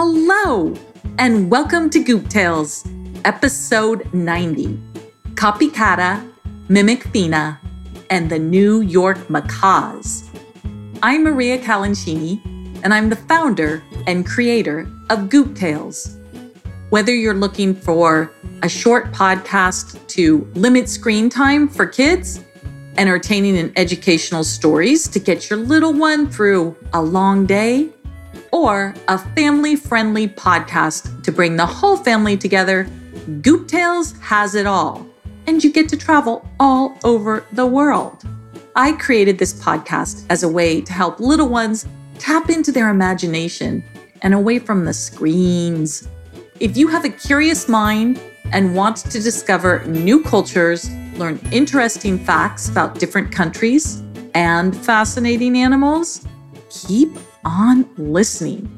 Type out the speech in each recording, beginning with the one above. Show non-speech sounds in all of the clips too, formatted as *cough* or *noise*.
Hello, and welcome to Goop Tales, episode 90 Copycata, Mimic Fina, and the New York Macaws. I'm Maria Calancini, and I'm the founder and creator of Goop Tales. Whether you're looking for a short podcast to limit screen time for kids, entertaining and educational stories to get your little one through a long day, or a family friendly podcast to bring the whole family together, Goop Tales has it all. And you get to travel all over the world. I created this podcast as a way to help little ones tap into their imagination and away from the screens if you have a curious mind and want to discover new cultures, learn interesting facts about different countries and fascinating animals, keep on listening.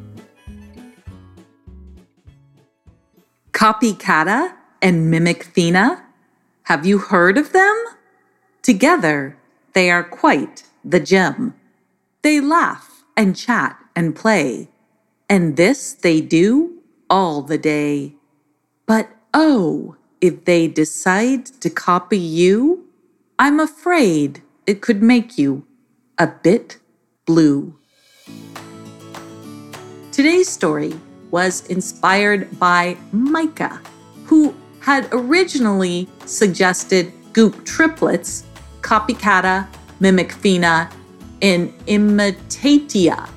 Copycata and Mimic Fina, have you heard of them? Together, they are quite the gem. They laugh and chat and play, and this they do all the day. But oh, if they decide to copy you, I'm afraid it could make you a bit blue. Today's story was inspired by Micah, who had originally suggested goop triplets, copycata, mimicfina, and imitatia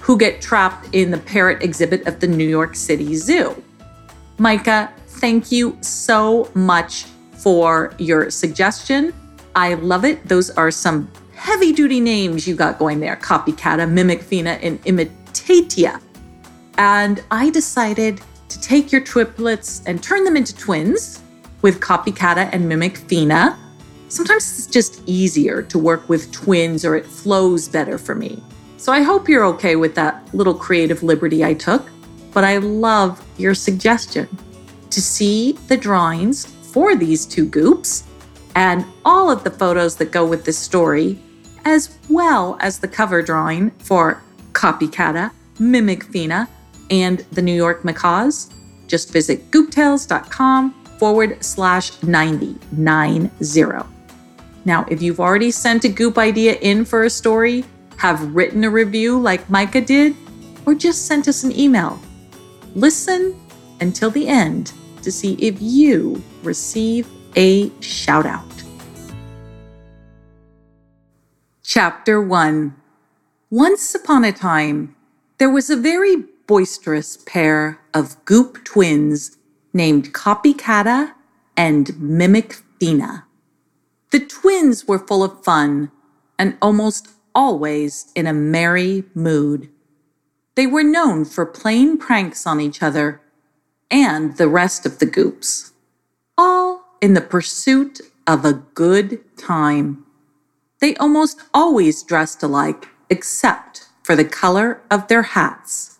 who get trapped in the parrot exhibit of the New York City Zoo. Micah, thank you so much for your suggestion. I love it. Those are some heavy duty names you got going there Copycata, Mimicfina, and Imitatia. And I decided to take your triplets and turn them into twins with Copycata and Mimic Fina. Sometimes it's just easier to work with twins or it flows better for me. So I hope you're okay with that little creative liberty I took, but I love your suggestion. To see the drawings for these two goops and all of the photos that go with this story, as well as the cover drawing for Copycata, Mimic Fina, and the New York Macaws, just visit gooptales.com forward slash 90, nine zero. Now, if you've already sent a goop idea in for a story, have written a review like Micah did, or just sent us an email. Listen until the end to see if you receive a shout out. Chapter 1 Once upon a time, there was a very boisterous pair of goop twins named Copycata and Mimic Fina. The twins were full of fun and almost always in a merry mood. They were known for playing pranks on each other and the rest of the goops, all in the pursuit of a good time. They almost always dressed alike, except for the color of their hats.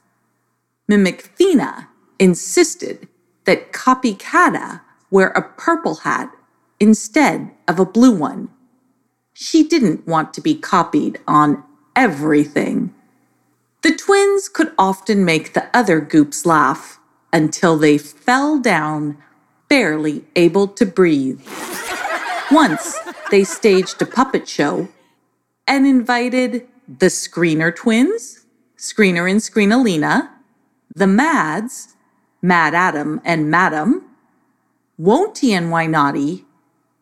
Mimicfina insisted that Copycata wear a purple hat instead of a blue one she didn't want to be copied on everything. The twins could often make the other goops laugh until they fell down, barely able to breathe. Once they staged a puppet show and invited the Screener twins, Screener and Screenalina, the Mads, Mad Adam and Madam, Won'ty and why Wynotty,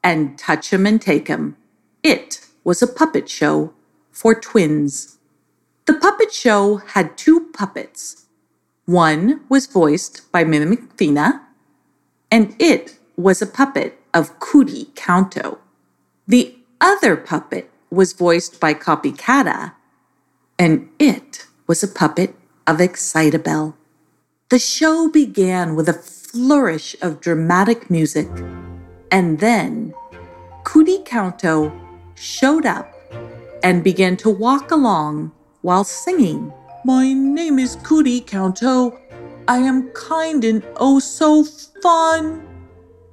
and Touch 'em and Take 'em. It was a puppet show for twins. The puppet show had two puppets. One was voiced by Mimic Fina, and it was a puppet of Cootie Counto. The other puppet was voiced by Copycata, and it was a puppet of Excitable. The show began with a flourish of dramatic music, and then Cootie Counto showed up and began to walk along while singing. My name is Cootie Counto. I am kind and oh so fun.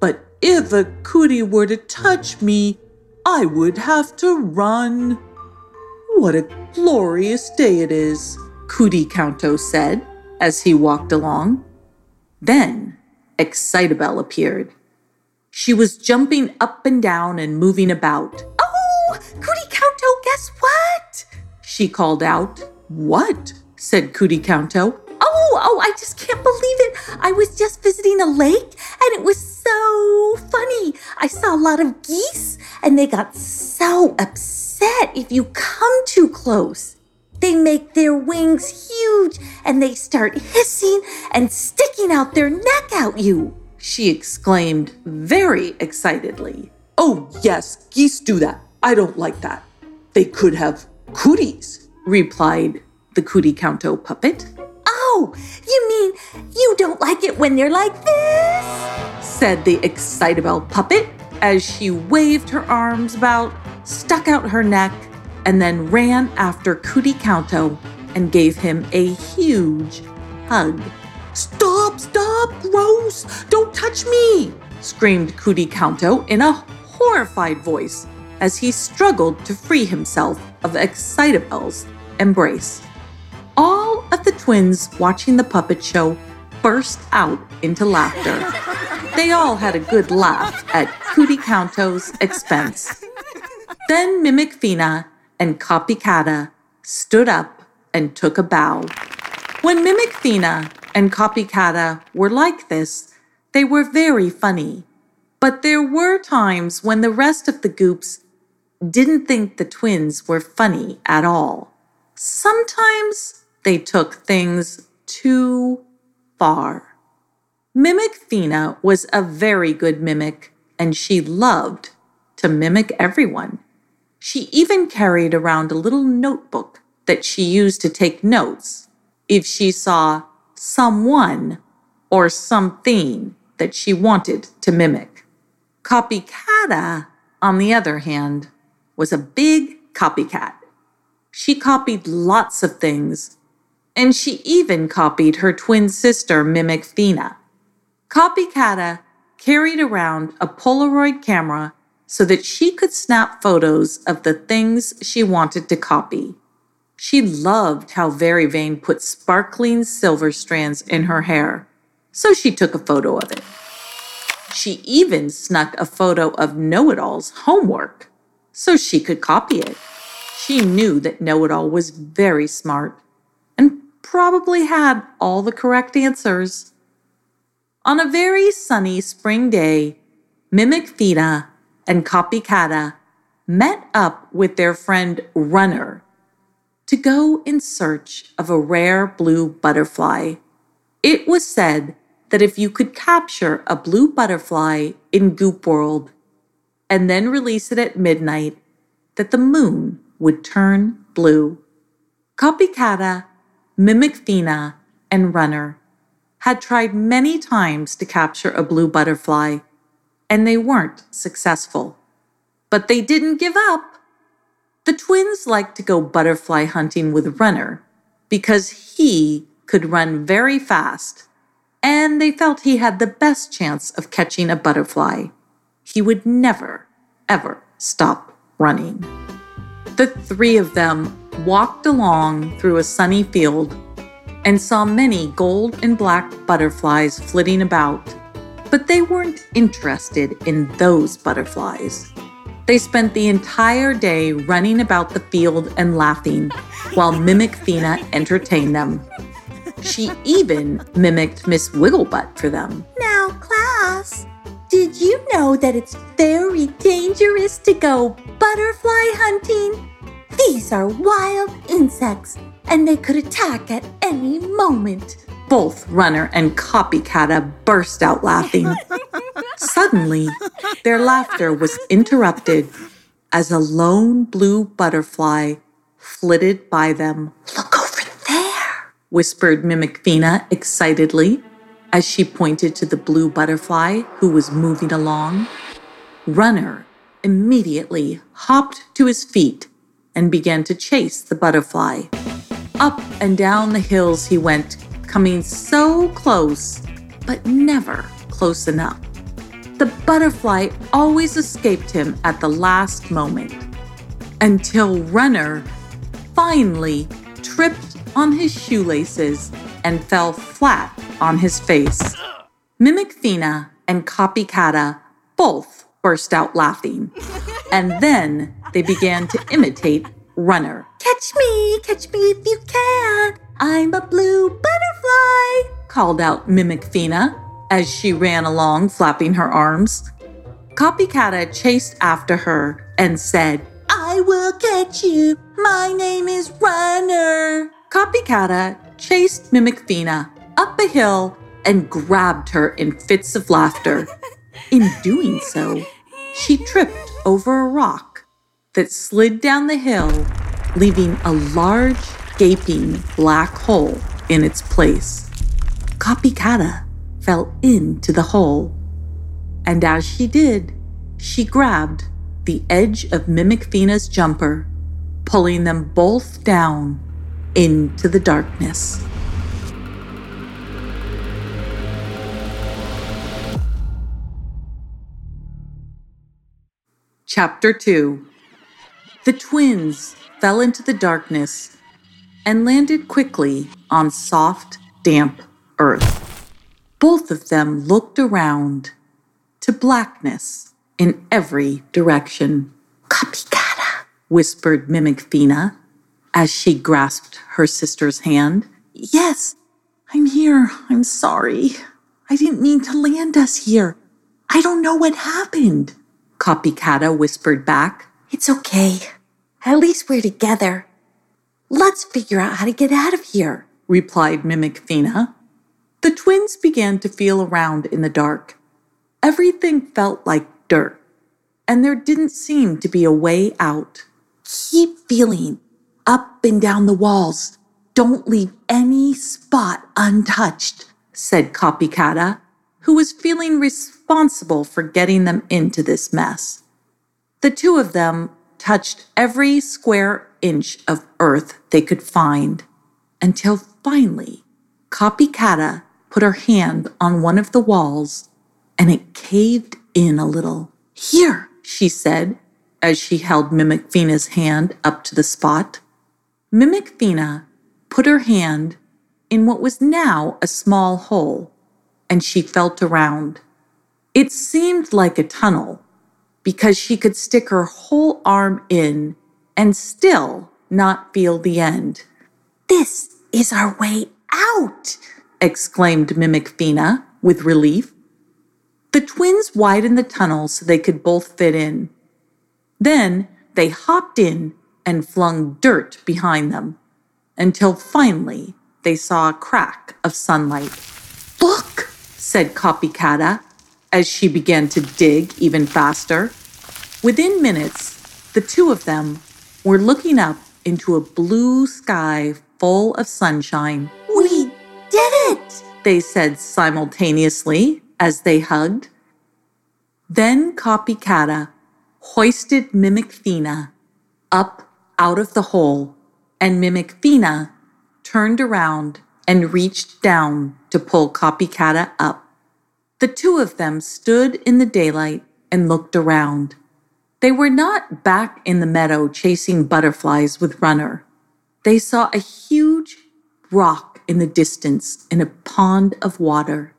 But if a cootie were to touch me, I would have to run. What a glorious day it is, Cootie Counto said. As he walked along. Then Excitable appeared. She was jumping up and down and moving about. Oh, Cootie Counto, guess what? She called out. What? said Cootie Counto. Oh, oh, I just can't believe it. I was just visiting a lake and it was so funny. I saw a lot of geese and they got so upset if you come too close. They make their wings huge and they start hissing and sticking out their neck at you. She exclaimed very excitedly. Oh, yes, geese do that. I don't like that. They could have cooties, replied the Cootie Counto puppet. Oh, you mean you don't like it when they're like this? said the Excitable puppet as she waved her arms about, stuck out her neck, and then ran after Cootie Counto and gave him a huge hug. Stop, stop, gross! Don't touch me! screamed Cootie Counto in a horrified voice as he struggled to free himself of Excitable's embrace. All of the twins watching the puppet show burst out into laughter. They all had a good laugh at Cootie Counto's expense. Then Mimic Fina and Copycata stood up and took a bow. When Mimic Fina and Copycata were like this, they were very funny. But there were times when the rest of the goops didn't think the twins were funny at all. Sometimes they took things too far. Mimic Fina was a very good mimic, and she loved to mimic everyone. She even carried around a little notebook that she used to take notes if she saw someone or something that she wanted to mimic. Copycata, on the other hand, was a big copycat. She copied lots of things, and she even copied her twin sister, Mimic Fina. Copycata carried around a Polaroid camera so that she could snap photos of the things she wanted to copy. She loved how Very Vain put sparkling silver strands in her hair, so she took a photo of it. She even snuck a photo of Know It All's homework so she could copy it. She knew that Know It All was very smart and probably had all the correct answers. On a very sunny spring day, Mimic Fina and Copycata met up with their friend Runner to go in search of a rare blue butterfly. It was said that if you could capture a blue butterfly in Goop World and then release it at midnight, that the moon would turn blue. Copycata, Mimic Fina, and Runner had tried many times to capture a blue butterfly and they weren't successful. But they didn't give up. The twins liked to go butterfly hunting with Runner because he could run very fast, and they felt he had the best chance of catching a butterfly. He would never, ever stop running. The three of them walked along through a sunny field and saw many gold and black butterflies flitting about but they weren't interested in those butterflies. They spent the entire day running about the field and laughing while Mimic Fina entertained them. She even mimicked Miss Wigglebutt for them. Now, class, did you know that it's very dangerous to go butterfly hunting? These are wild insects and they could attack at any moment. Both Runner and Copycata burst out laughing. Suddenly, their laughter was interrupted as a lone blue butterfly flitted by them. Look over there, whispered Mimic Fina excitedly as she pointed to the blue butterfly who was moving along. Runner immediately hopped to his feet and began to chase the butterfly. Up and down the hills he went, coming so close, but never close enough. The butterfly always escaped him at the last moment until Runner finally tripped on his shoelaces and fell flat on his face. Mimicfina and Copycata both burst out laughing, *laughs* and then they began to imitate Runner. Catch me, catch me if you can. I'm a blue butterfly, called out Mimic Mimicfina as she ran along, flapping her arms. Copycata chased after her and said, I will catch you. My name is Runner. Copycata chased Mimic Mimicfina up a hill and grabbed her in fits of laughter. *laughs* In doing so, she tripped over a rock that slid down the hill, leaving a large, gaping black hole in its place. Copycata fell into the hole, and as she did, she grabbed the edge of Mimicfina's jumper, pulling them both down into the darkness. Chapter 2 The twins fell into the darkness and landed quickly on soft, damp earth. Both of them looked around to blackness in every direction. Copycata, whispered Mimicfina as she grasped her sister's hand. Yes, I'm here. I'm sorry. I didn't mean to land us here. I don't know what happened. Copycata whispered back. It's okay. At least we're together. Let's figure out how to get out of here, replied Mimic Fina. The twins began to feel around in the dark. Everything felt like dirt, and there didn't seem to be a way out. Keep feeling up and down the walls. Don't leave any spot untouched, said Copycata, who was feeling responsible for getting them into this mess. The two of them touched every square inch of earth they could find until finally Copycata put her hand on one of the walls and it caved in a little. Here, she said as she held Mimicfina's hand up to the spot. Mimicfina put her hand in what was now a small hole and she felt around. It seemed like a tunnel because she could stick her whole arm in and still not feel the end. This is our way out, exclaimed Mimic Fina with relief. The twins widened the tunnel so they could both fit in. Then they hopped in and flung dirt behind them until finally they saw a crack of sunlight. Look, said Copycata as she began to dig even faster. Within minutes, the two of them were looking up into a blue sky full of sunshine. We did it, they said simultaneously as they hugged. Then Copycata hoisted Mimicfina up out of the hole, and Mimicfina turned around and reached down to pull Copycata up. The two of them stood in the daylight and looked around. They were not back in the meadow chasing butterflies with Runner. They saw a huge rock in the distance in a pond of water.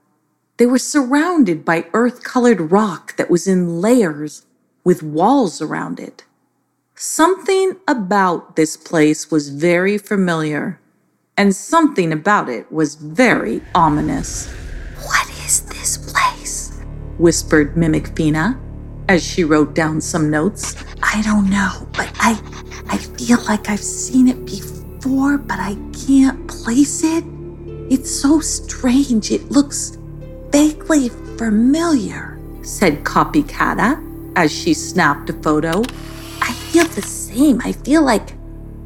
They were surrounded by earth colored rock that was in layers with walls around it. Something about this place was very familiar, and something about it was very ominous. What is this place? whispered Mimicfina as she wrote down some notes. I don't know, but I I feel like I've seen it before, but I can't place it. It's so strange. It looks vaguely familiar, said Copycata as she snapped a photo. I feel the same. I feel like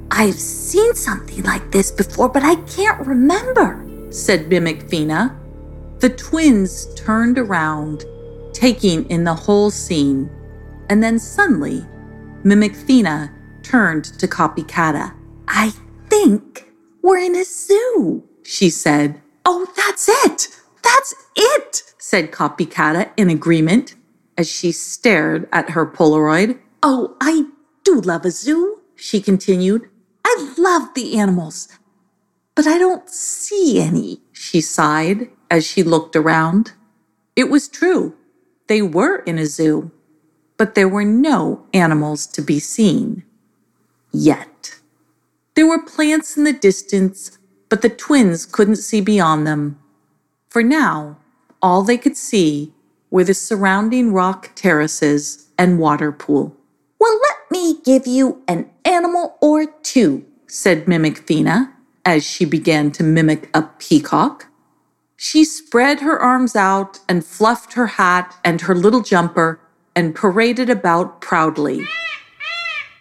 I've seen something like this before, but I can't remember, said Mimicfina. The twins turned around, taking in the whole scene, and then suddenly, Mimicfina turned to Copycata. I think we're in a zoo, she said. Oh, that's it! That's it! said Copycata in agreement as she stared at her Polaroid. Oh, I do love a zoo, she continued. I love the animals. But I don't see any, she sighed as she looked around. It was true. They were in a zoo, but there were no animals to be seen. Yet. There were plants in the distance, but the twins couldn't see beyond them. For now, all they could see were the surrounding rock terraces and water pool. Well, let me give you an animal or two, said Mimicfina as she began to mimic a peacock. She spread her arms out and fluffed her hat and her little jumper and paraded about proudly.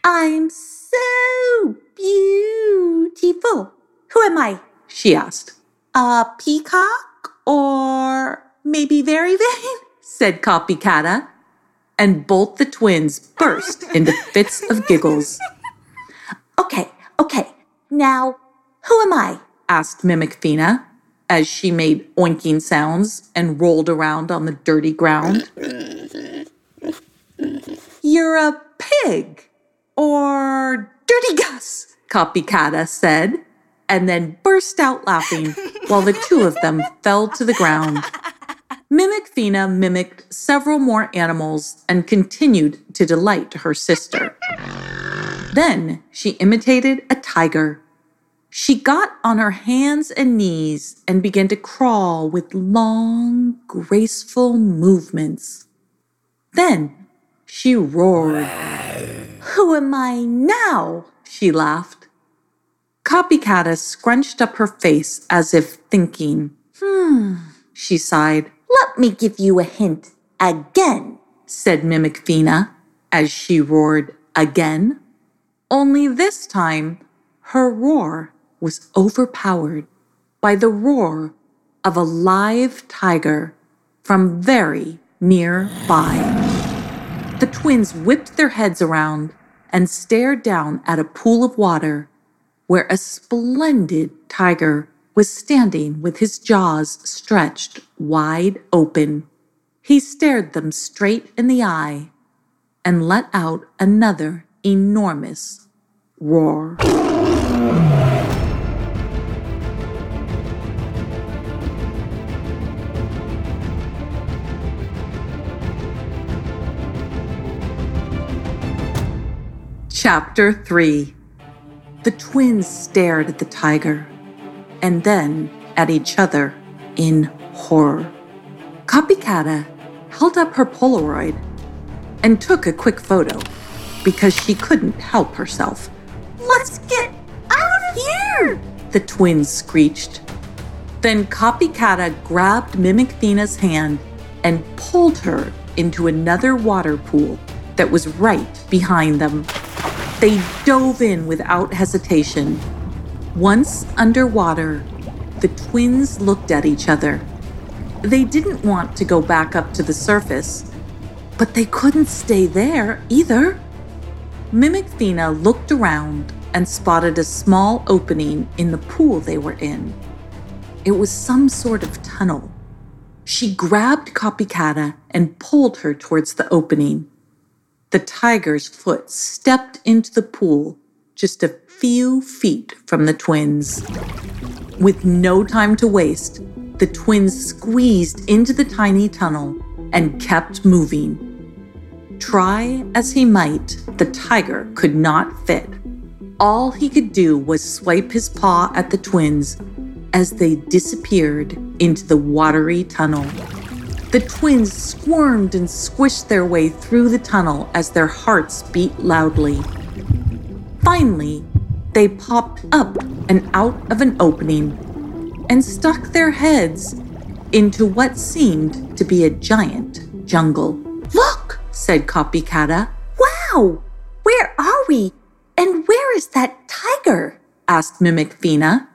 I'm so beautiful. Who am I? she asked. A peacock or maybe very vain? *laughs* said Copycata, and both the twins burst into fits of giggles. *laughs* Okay, okay. Now, who am I? asked Mimicfina as she made oinking sounds and rolled around on the dirty ground. You're a pig or Dirty Gus, Copycata said, and then burst out laughing while the two of them *laughs* fell to the ground. Mimic Mimicfina mimicked several more animals and continued to delight her sister. Then she imitated a tiger. She got on her hands and knees and began to crawl with long, graceful movements. Then she roared. Who am I now? She laughed. Copycata scrunched up her face as if thinking. Hmm, she sighed. Let me give you a hint again, said Mimic Mimicfina as she roared again. Only this time, her roar was overpowered by the roar of a live tiger from very nearby. The twins whipped their heads around and stared down at a pool of water where a splendid tiger was standing with his jaws stretched wide open. He stared them straight in the eye and let out another enormous roar. Chapter 3 The twins stared at the tiger and then at each other in horror. Copycata held up her Polaroid and took a quick photo because she couldn't help herself. Let's get out of here! The twins screeched. Then Copycata grabbed Mimic Mimicfina's hand and pulled her into another water pool that was right behind them. They dove in without hesitation once underwater, the twins looked at each other. They didn't want to go back up to the surface, but they couldn't stay there either. Mimicfina looked around and spotted a small opening in the pool they were in. It was some sort of tunnel. She grabbed Copycata and pulled her towards the opening. The tiger's foot stepped into the pool just a few feet from the twins. With no time to waste, the twins squeezed into the tiny tunnel and kept moving. Try as he might, the tiger could not fit. All he could do was swipe his paw at the twins as they disappeared into the watery tunnel. The twins squirmed and squished their way through the tunnel as their hearts beat loudly. Finally, they popped up and out of an opening and stuck their heads into what seemed to be a giant jungle. Look, said Copycata. Wow, where are we? And where is that tiger? asked Mimicfina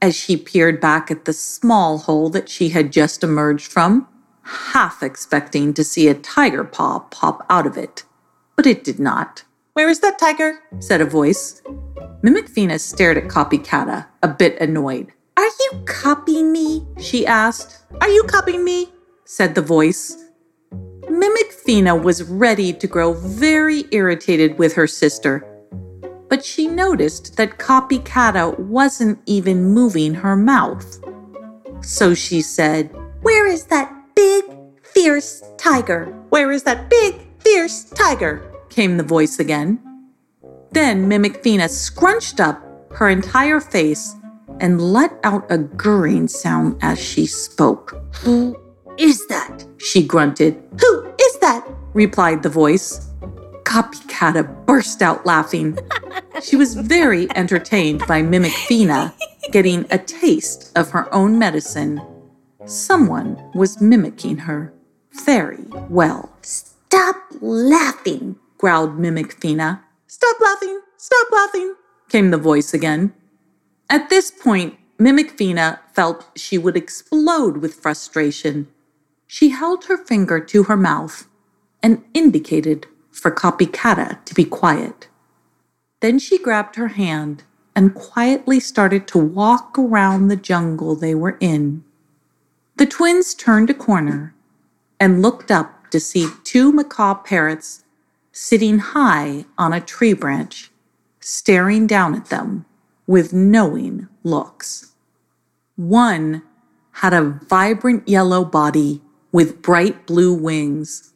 as she peered back at the small hole that she had just emerged from, half expecting to see a tiger paw pop out of it. But it did not. Where is that tiger? said a voice. Mimicfina stared at Copycata, a bit annoyed. Are you copying me? she asked. Are you copying me? said the voice. Mimicfina was ready to grow very irritated with her sister, but she noticed that Copycata wasn't even moving her mouth. So she said, Where is that fierce tiger? Where is that big, fierce tiger? came the voice again. Then Mimic Mimicfina scrunched up her entire face and let out a gurring sound as she spoke. Who is that? She grunted. Who is that? replied the voice. Copycata burst out laughing. *laughs* She was very entertained by Mimic Mimicfina getting a taste of her own medicine. Someone was mimicking her very well. Stop laughing, growled Mimic Mimicfina. Stop laughing, stop laughing, came the voice again. At this point, Mimic Mimicfina felt she would explode with frustration. She held her finger to her mouth and indicated for Copycata to be quiet. Then she grabbed her hand and quietly started to walk around the jungle they were in. The twins turned a corner and looked up to see two macaw parrots sitting high on a tree branch, staring down at them with knowing looks. One had a vibrant yellow body with bright blue wings,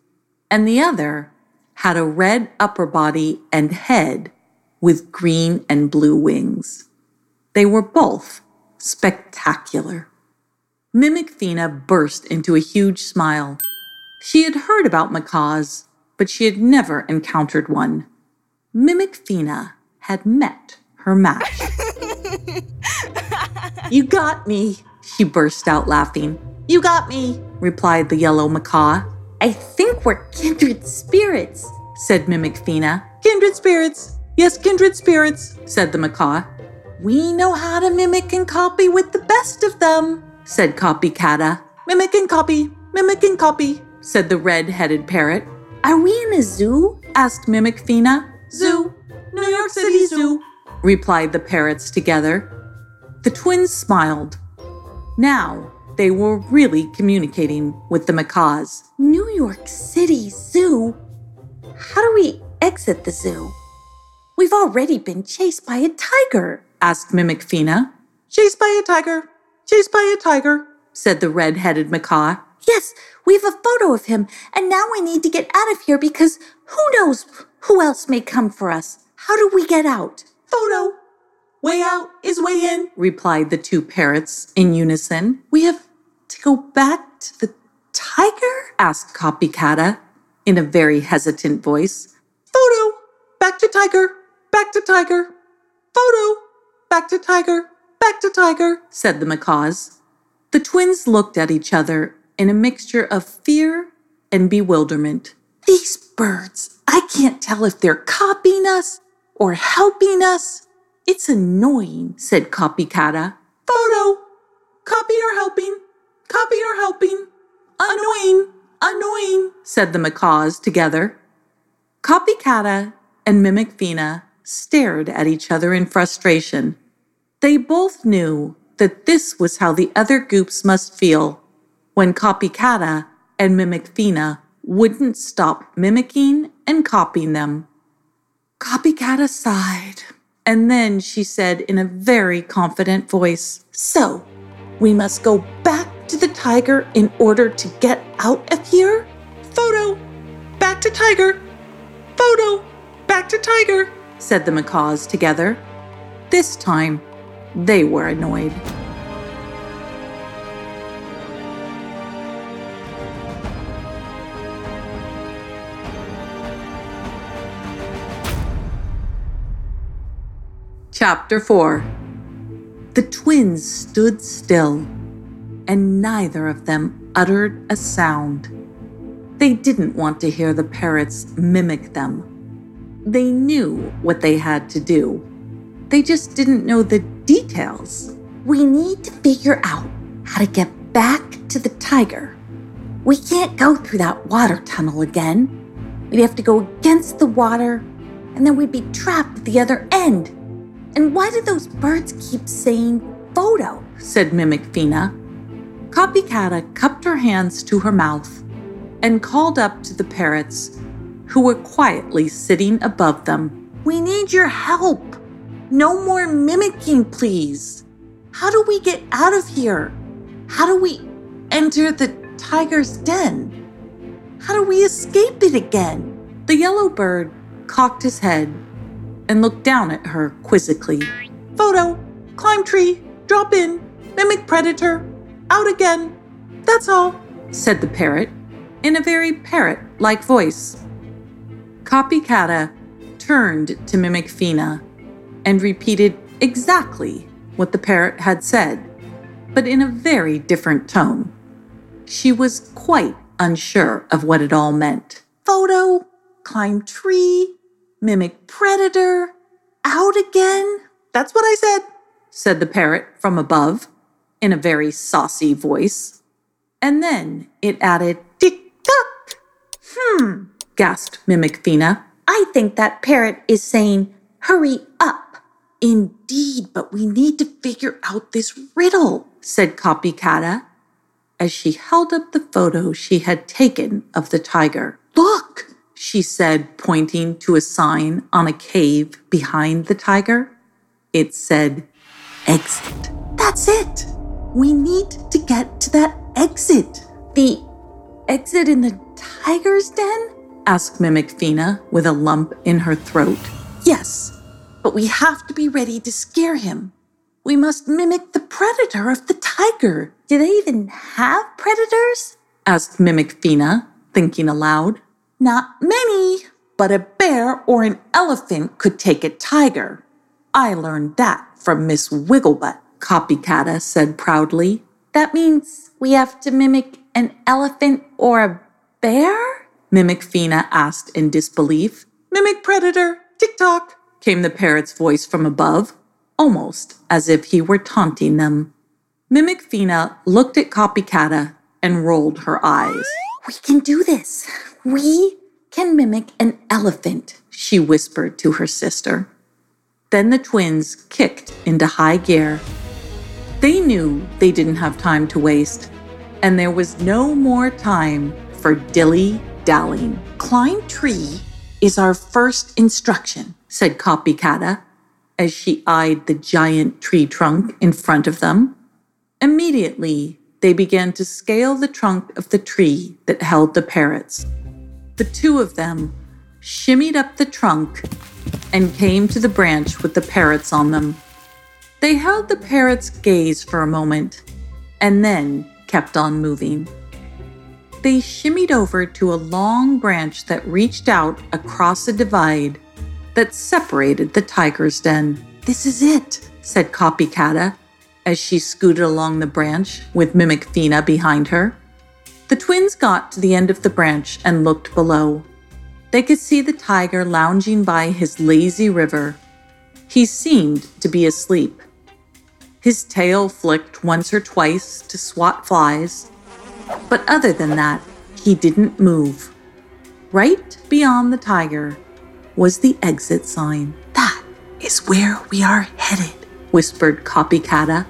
and the other had a red upper body and head with green and blue wings. They were both spectacular. Mimicfina burst into a huge smile. She had heard about macaws, but she had never encountered one. Mimicfina had met her match. *laughs* you got me, she burst out laughing. You got me, replied the yellow macaw. I think we're kindred spirits, said Mimicfina. Kindred spirits. Yes, kindred spirits, said the macaw. We know how to mimic and copy with the best of them, said Copycata. Mimic and copy, mimic and copy, said the red headed parrot. Are we in a zoo? asked Mimic Mimicfina. Zoo. New York City Zoo, replied the parrots together. The twins smiled. Now they were really communicating with the macaws. New York City Zoo? How do we exit the zoo? We've already been chased by a tiger, asked Mimic Mimicfina. Chased by a tiger, chased by a tiger, said the red headed macaw. Yes, we have a photo of him, and now we need to get out of here because who knows who else may come for us. How do we get out? Photo. Way out is way in, replied the two parrots in unison. We have to go back to the tiger? asked Copycata uh, in a very hesitant voice. Photo. Back to tiger. Back to tiger. Photo. Back to tiger. Back to tiger, said the macaws. The twins looked at each other in a mixture of fear and bewilderment. These birds, I can't tell if they're copying us or helping us. It's annoying, said Copycata. Photo. Copy or helping. Copy or helping. Annoying. Annoying, said the macaws together. Copycata and Mimicfina stared at each other in frustration. They both knew that this was how the other goops must feel when Copycata and Mimicfina wouldn't stop mimicking and copying them. Copycata sighed, and then she said in a very confident voice, So, we must go back to the tiger in order to get out of here? Photo! Back to tiger! Photo! Back to tiger! said the macaws together. This time, they were annoyed. Chapter 4 The twins stood still, and neither of them uttered a sound. They didn't want to hear the parrots mimic them. They knew what they had to do. They just didn't know the details. We need to figure out how to get back to the tiger. We can't go through that water tunnel again. We'd have to go against the water, and then we'd be trapped at the other end. And why do those birds keep saying photo? said Mimic Fina. Copycata cupped her hands to her mouth and called up to the parrots who were quietly sitting above them. We need your help. No more mimicking, please. How do we get out of here? How do we enter the tiger's den? How do we escape it again? The yellow bird cocked his head and looked down at her quizzically. Photo, climb tree, drop in, mimic predator, out again. That's all, said the parrot in a very parrot like voice. Copycata turned to mimic Fina and repeated exactly what the parrot had said, but in a very different tone. She was quite unsure of what it all meant. Photo, climb tree, mimic predator, out again. That's what I said, said the parrot from above in a very saucy voice. And then it added, tick tock. Hmm, gasped Mimic Fina. I think that parrot is saying, hurry up. Indeed, but we need to figure out this riddle, said Copycata as she held up the photo she had taken of the tiger. Look, she said, pointing to a sign on a cave behind the tiger. It said, Exit. That's it. We need to get to that exit. The exit in the tiger's den? asked Mimic Fina with a lump in her throat. Yes, but we have to be ready to scare him. We must mimic the predator of the tiger. Do they even have predators? asked Mimic Fina, thinking aloud. Not many, but a bear or an elephant could take a tiger. I learned that from Miss Wigglebutt, Copycata said proudly. That means we have to mimic an elephant or a bear? Mimic Fina asked in disbelief. Mimic predator, tick tock, came the parrot's voice from above almost as if he were taunting them. Mimic Fina looked at Copycata and rolled her eyes. We can do this. We can mimic an elephant, she whispered to her sister. Then the twins kicked into high gear. They knew they didn't have time to waste, and there was no more time for dilly dallying. Climb tree is our first instruction, said Copycata as she eyed the giant tree trunk in front of them. Immediately, they began to scale the trunk of the tree that held the parrots. The two of them shimmied up the trunk and came to the branch with the parrots on them. They held the parrot's gaze for a moment and then kept on moving. They shimmied over to a long branch that reached out across a divide that separated the tiger's den. This is it, said Copycata as she scooted along the branch with Mimic Fina behind her. The twins got to the end of the branch and looked below. They could see the tiger lounging by his lazy river. He seemed to be asleep. His tail flicked once or twice to swat flies, but other than that, he didn't move. Right beyond the tiger was the exit sign. That is where we are headed, whispered Copycata.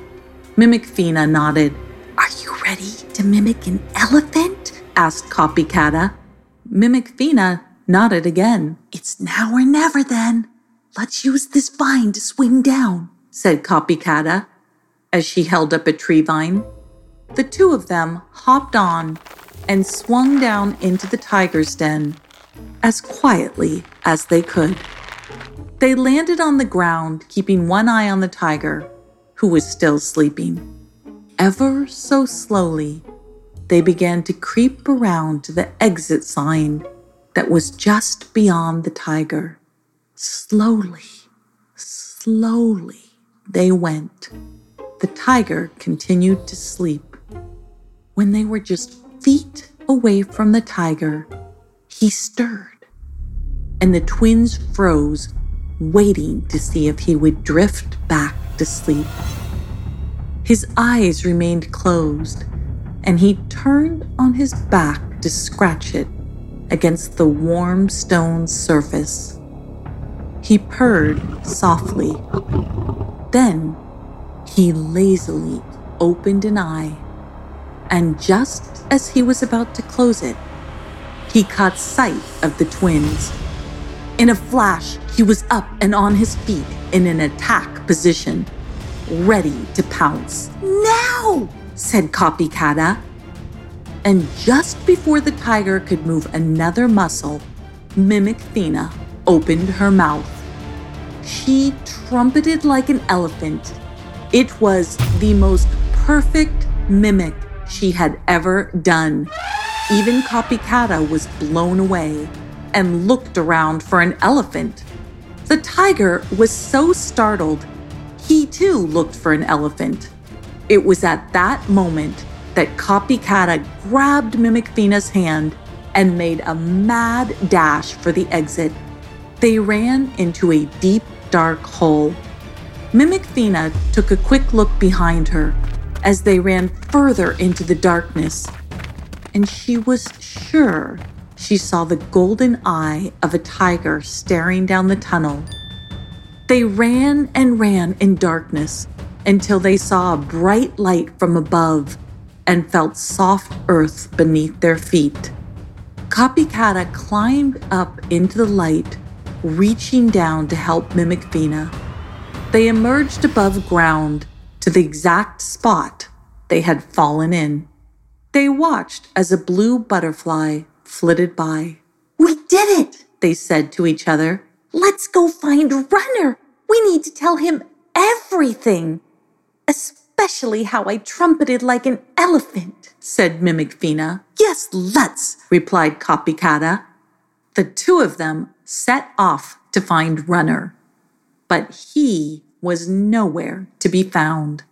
Mimic Fina nodded. Are you ready to mimic an elephant? asked Copycata. Mimic Fina nodded again. It's now or never then. Let's use this vine to swing down, said Copycata as she held up a tree vine. The two of them hopped on and swung down into the tiger's den as quietly as they could. They landed on the ground, keeping one eye on the tiger, who was still sleeping. Ever so slowly, they began to creep around to the exit sign that was just beyond the tiger. Slowly, slowly, they went. The tiger continued to sleep. When they were just feet away from the tiger, he stirred, and the twins froze, waiting to see if he would drift back to sleep. His eyes remained closed, and he turned on his back to scratch it against the warm stone surface. He purred softly. Then he lazily opened an eye, and just as he was about to close it, he caught sight of the twins. In a flash, he was up and on his feet in an attack position, ready to pounce. Now, said Copycata. And just before the tiger could move another muscle, Mimic Thena opened her mouth. She trumpeted like an elephant. It was the most perfect mimic she had ever done. Even Copycata was blown away and looked around for an elephant. The tiger was so startled, he too looked for an elephant. It was at that moment that Copycata grabbed Mimic Thena's hand and made a mad dash for the exit. They ran into a deep, dark hole. Mimic Thena took a quick look behind her as they ran further into the darkness, and she was sure she saw the golden eye of a tiger staring down the tunnel. They ran and ran in darkness until they saw a bright light from above and felt soft earth beneath their feet. Copycata climbed up into the light, reaching down to help Mimic Thena. They emerged above ground to the exact spot they had fallen in. They watched as a blue butterfly flitted by. We did it, they said to each other. Let's go find Runner. We need to tell him everything, especially how I trumpeted like an elephant, said Mimic Thena. Yes, let's, replied Copycata. The two of them set off to find Runner, but he was nowhere to be found.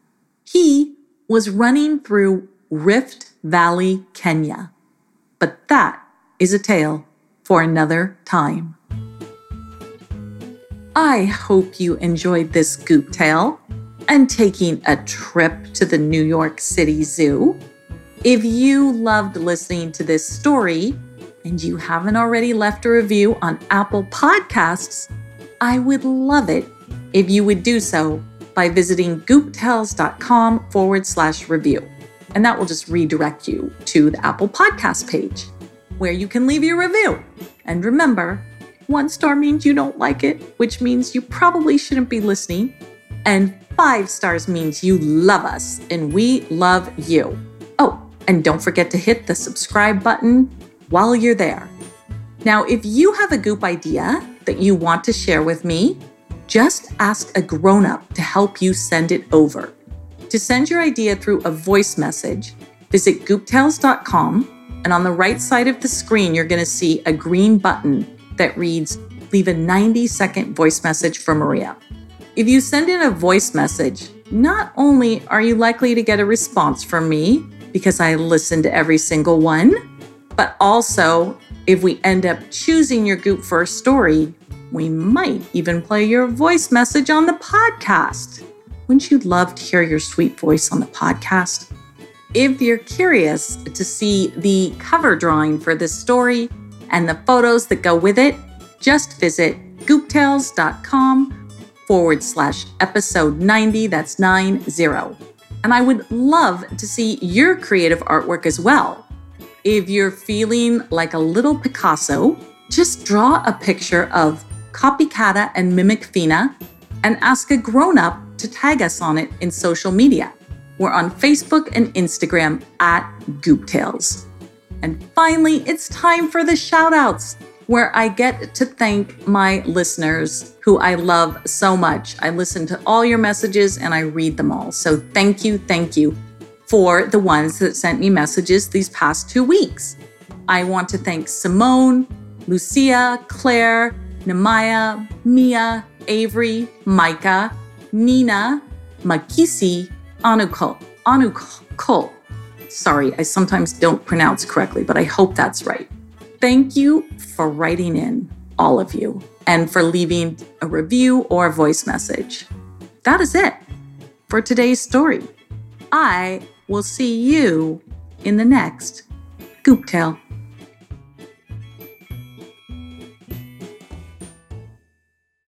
He was running through Rift Valley, Kenya. But that is a tale for another time. I hope you enjoyed this goop tale and taking a trip to the New York City Zoo. If you loved listening to this story and you haven't already left a review on Apple Podcasts, I would love it if you would do so by visiting gooptales.com forward slash review. And that will just redirect you to the Apple Podcast page where you can leave your review. And remember, one star means you don't like it, which means you probably shouldn't be listening. And five stars means you love us and we love you. Oh, and don't forget to hit the subscribe button while you're there. Now, if you have a goop idea that you want to share with me, just ask a grown up to help you send it over. To send your idea through a voice message, visit gooptales.com, and on the right side of the screen, you're going to see a green button that reads Leave a 90 second voice message for Maria. If you send in a voice message, not only are you likely to get a response from me because I listen to every single one, but also if we end up choosing your Goop a story, we might even play your voice message on the podcast. Wouldn't you love to hear your sweet voice on the podcast? If you're curious to see the cover drawing for this story and the photos that go with it, just visit gooptales.com forward slash episode 90. That's 90. And I would love to see your creative artwork as well. If you're feeling like a little Picasso, just draw a picture of Copycata and Mimic Thena and ask a grown up to tag us on it in social media. We're on Facebook and Instagram at Gooptales. And finally, it's time for the shout outs, where I get to thank my listeners who I love so much. I listen to all your messages and I read them all. So thank you, thank you for the ones that sent me messages these past two weeks. I want to thank Simone, Lucia, Claire, Namaya, Mia, Avery, Micah, Nina, Makisi, Anukul, Anukul. Sorry, I sometimes don't pronounce correctly, but I hope that's right. Thank you for writing in, all of you, and for leaving a review or a voice message. That is it for today's story. I will see you in the next Goop Tale.